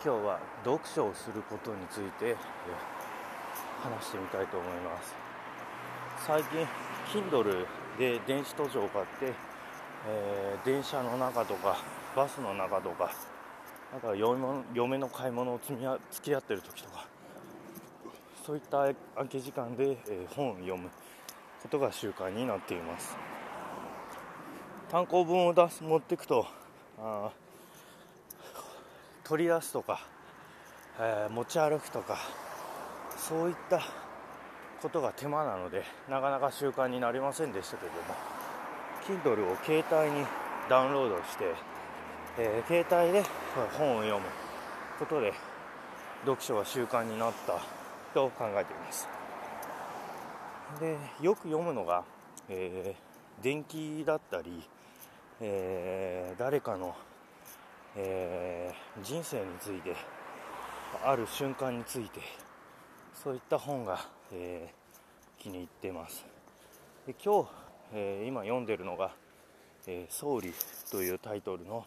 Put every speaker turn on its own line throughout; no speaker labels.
今日は読書をすることについて話してみたいと思います。最近 Kindle で電子図書を買って、えー、電車の中とかバスの中とかなんか嫁の買い物を積み付き合ってる時とかそういった空き時間で、えー、本を読むことが習慣になっています。単行本を出す持っていくとあ取り出すとか、えー、持ち歩くとかそういったことが手間なのでなかなか習慣になりませんでしたけれども Kindle を携帯にダウンロードして、えー、携帯で本を読むことで読書が習慣になったと考えています。でよく読むのが、えー、電気だったり、えー、誰かのえー、人生についてある瞬間についてそういった本が、えー、気に入っています。で今日、えー、今読んでるのが「えー、総理」というタイトルの、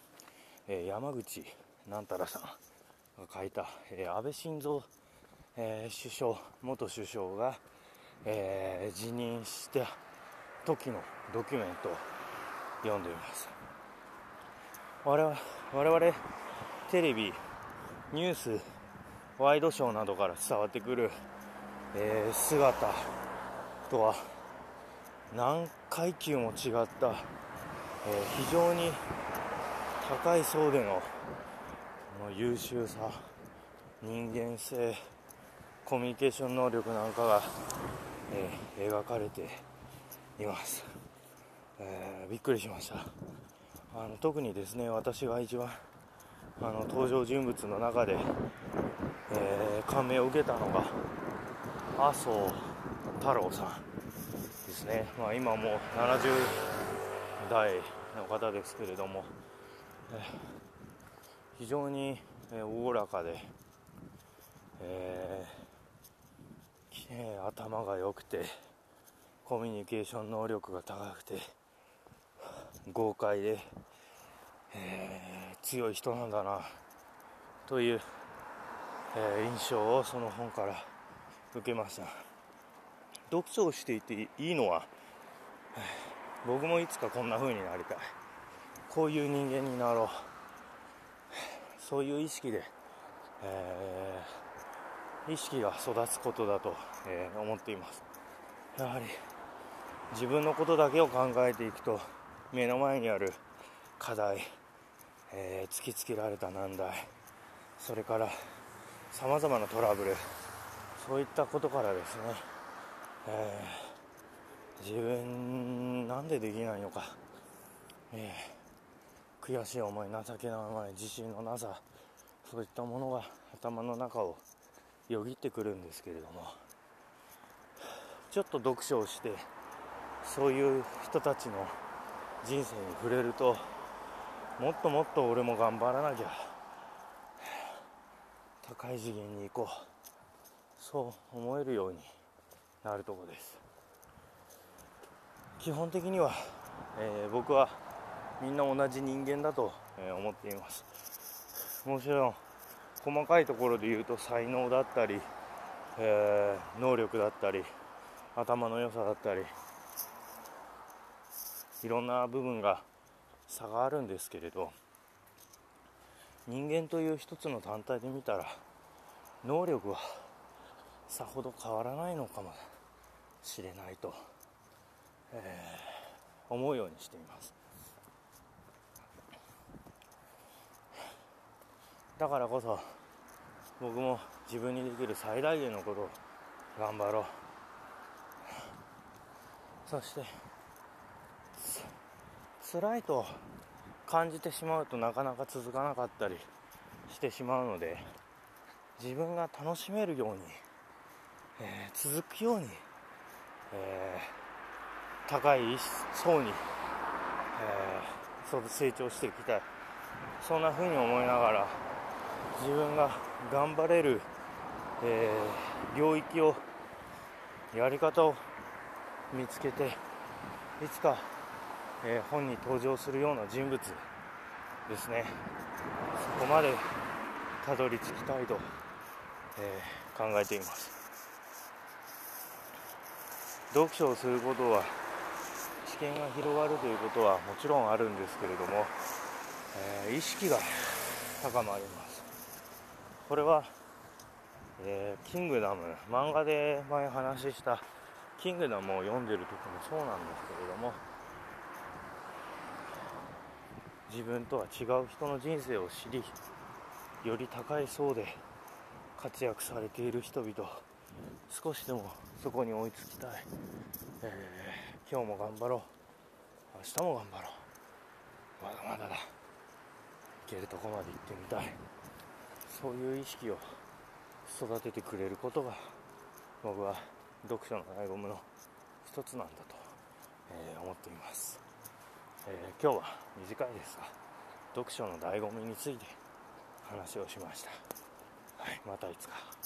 え山口なんたらさんが書いた、え安倍晋三、え首相元首相が、え辞任した時のドキュメントを読んでいます。我々我々テレビニュースワイドショーなどから伝わってくる、えー、姿とは何階級も違った、えー、非常に高い層での優秀さ人間性コミュニケーション能力なんかが、えー、描かれています、え、びっくりしました。あの特にですね私が一番あの登場人物の中で、えー、感銘を受けたのが麻生太郎さんですね、まあ、今もう70代の方ですけれども、えー、非常におおらかで、えー、頭が良くてコミュニケーション能力が高くて豪快で、強い人なんだな。という、えー、印象をその本から受けました。読書をしていていいのは僕もいつかこんな風になりたい。こういう人間になろう。そういう意識で、えー、意識が育つことだと、えー、思っています。やはり自分のことだけを考えていくと目の前にある課題、えー、突きつけられた難題。それからさまざまなトラブル。そういったことからですね、えー、自分なんでできないのか、えー、悔しい思い情けない思い自信のなさ。そういったものが頭の中をよぎってくるんですけれども。ちょっと読書をしてそういう人たちの人生に触れるともっともっと俺も頑張らなきゃ。高い次元に行こう。そう思えるようになるとこです。基本的には、えー、僕はみんな同じ人間だと、思っています。もちろん細かいところで言うと才能だったり、えー、能力だったり頭の良さだったりいろんな部分が差があるんですけれど人間という一つの単体で見たら能力はさほど変わらないのかもしれないと、えー、思うようにしています。だからこそ僕も自分にできる最大限のことを頑張ろう。そして辛いと感じてしまうとなかなか続かなかったりしてしまうので自分が楽しめるように、えー、続くように、えー、高い層に、えー、成長していきたい。そんな風に思いながら自分が頑張れる、え領域をやり方を見つけていつかえー、本に登場するような人物ですね。そこまでたどり着きたいと、えー、考えています。読書をすることは知見が広がるということはもちろんあるんですけれども、えー、意識が高まります。これは、えー、キングダム漫画で前話したキングダムを読んでる時もそうなんですけれども自分とは違う人の人生を知りより高い層で活躍されている人々。少しでもそこに追いつきたい、えー、今日も頑張ろう。明日も頑張ろう。まだまだだ。行けるとこまで行ってみたい。そういう意識を育ててくれることが僕は読書の醍醐味の一つなんだと、えー、思っています、えー、今日は短いですが読書の醍醐味について話をしました、はい、またいつか。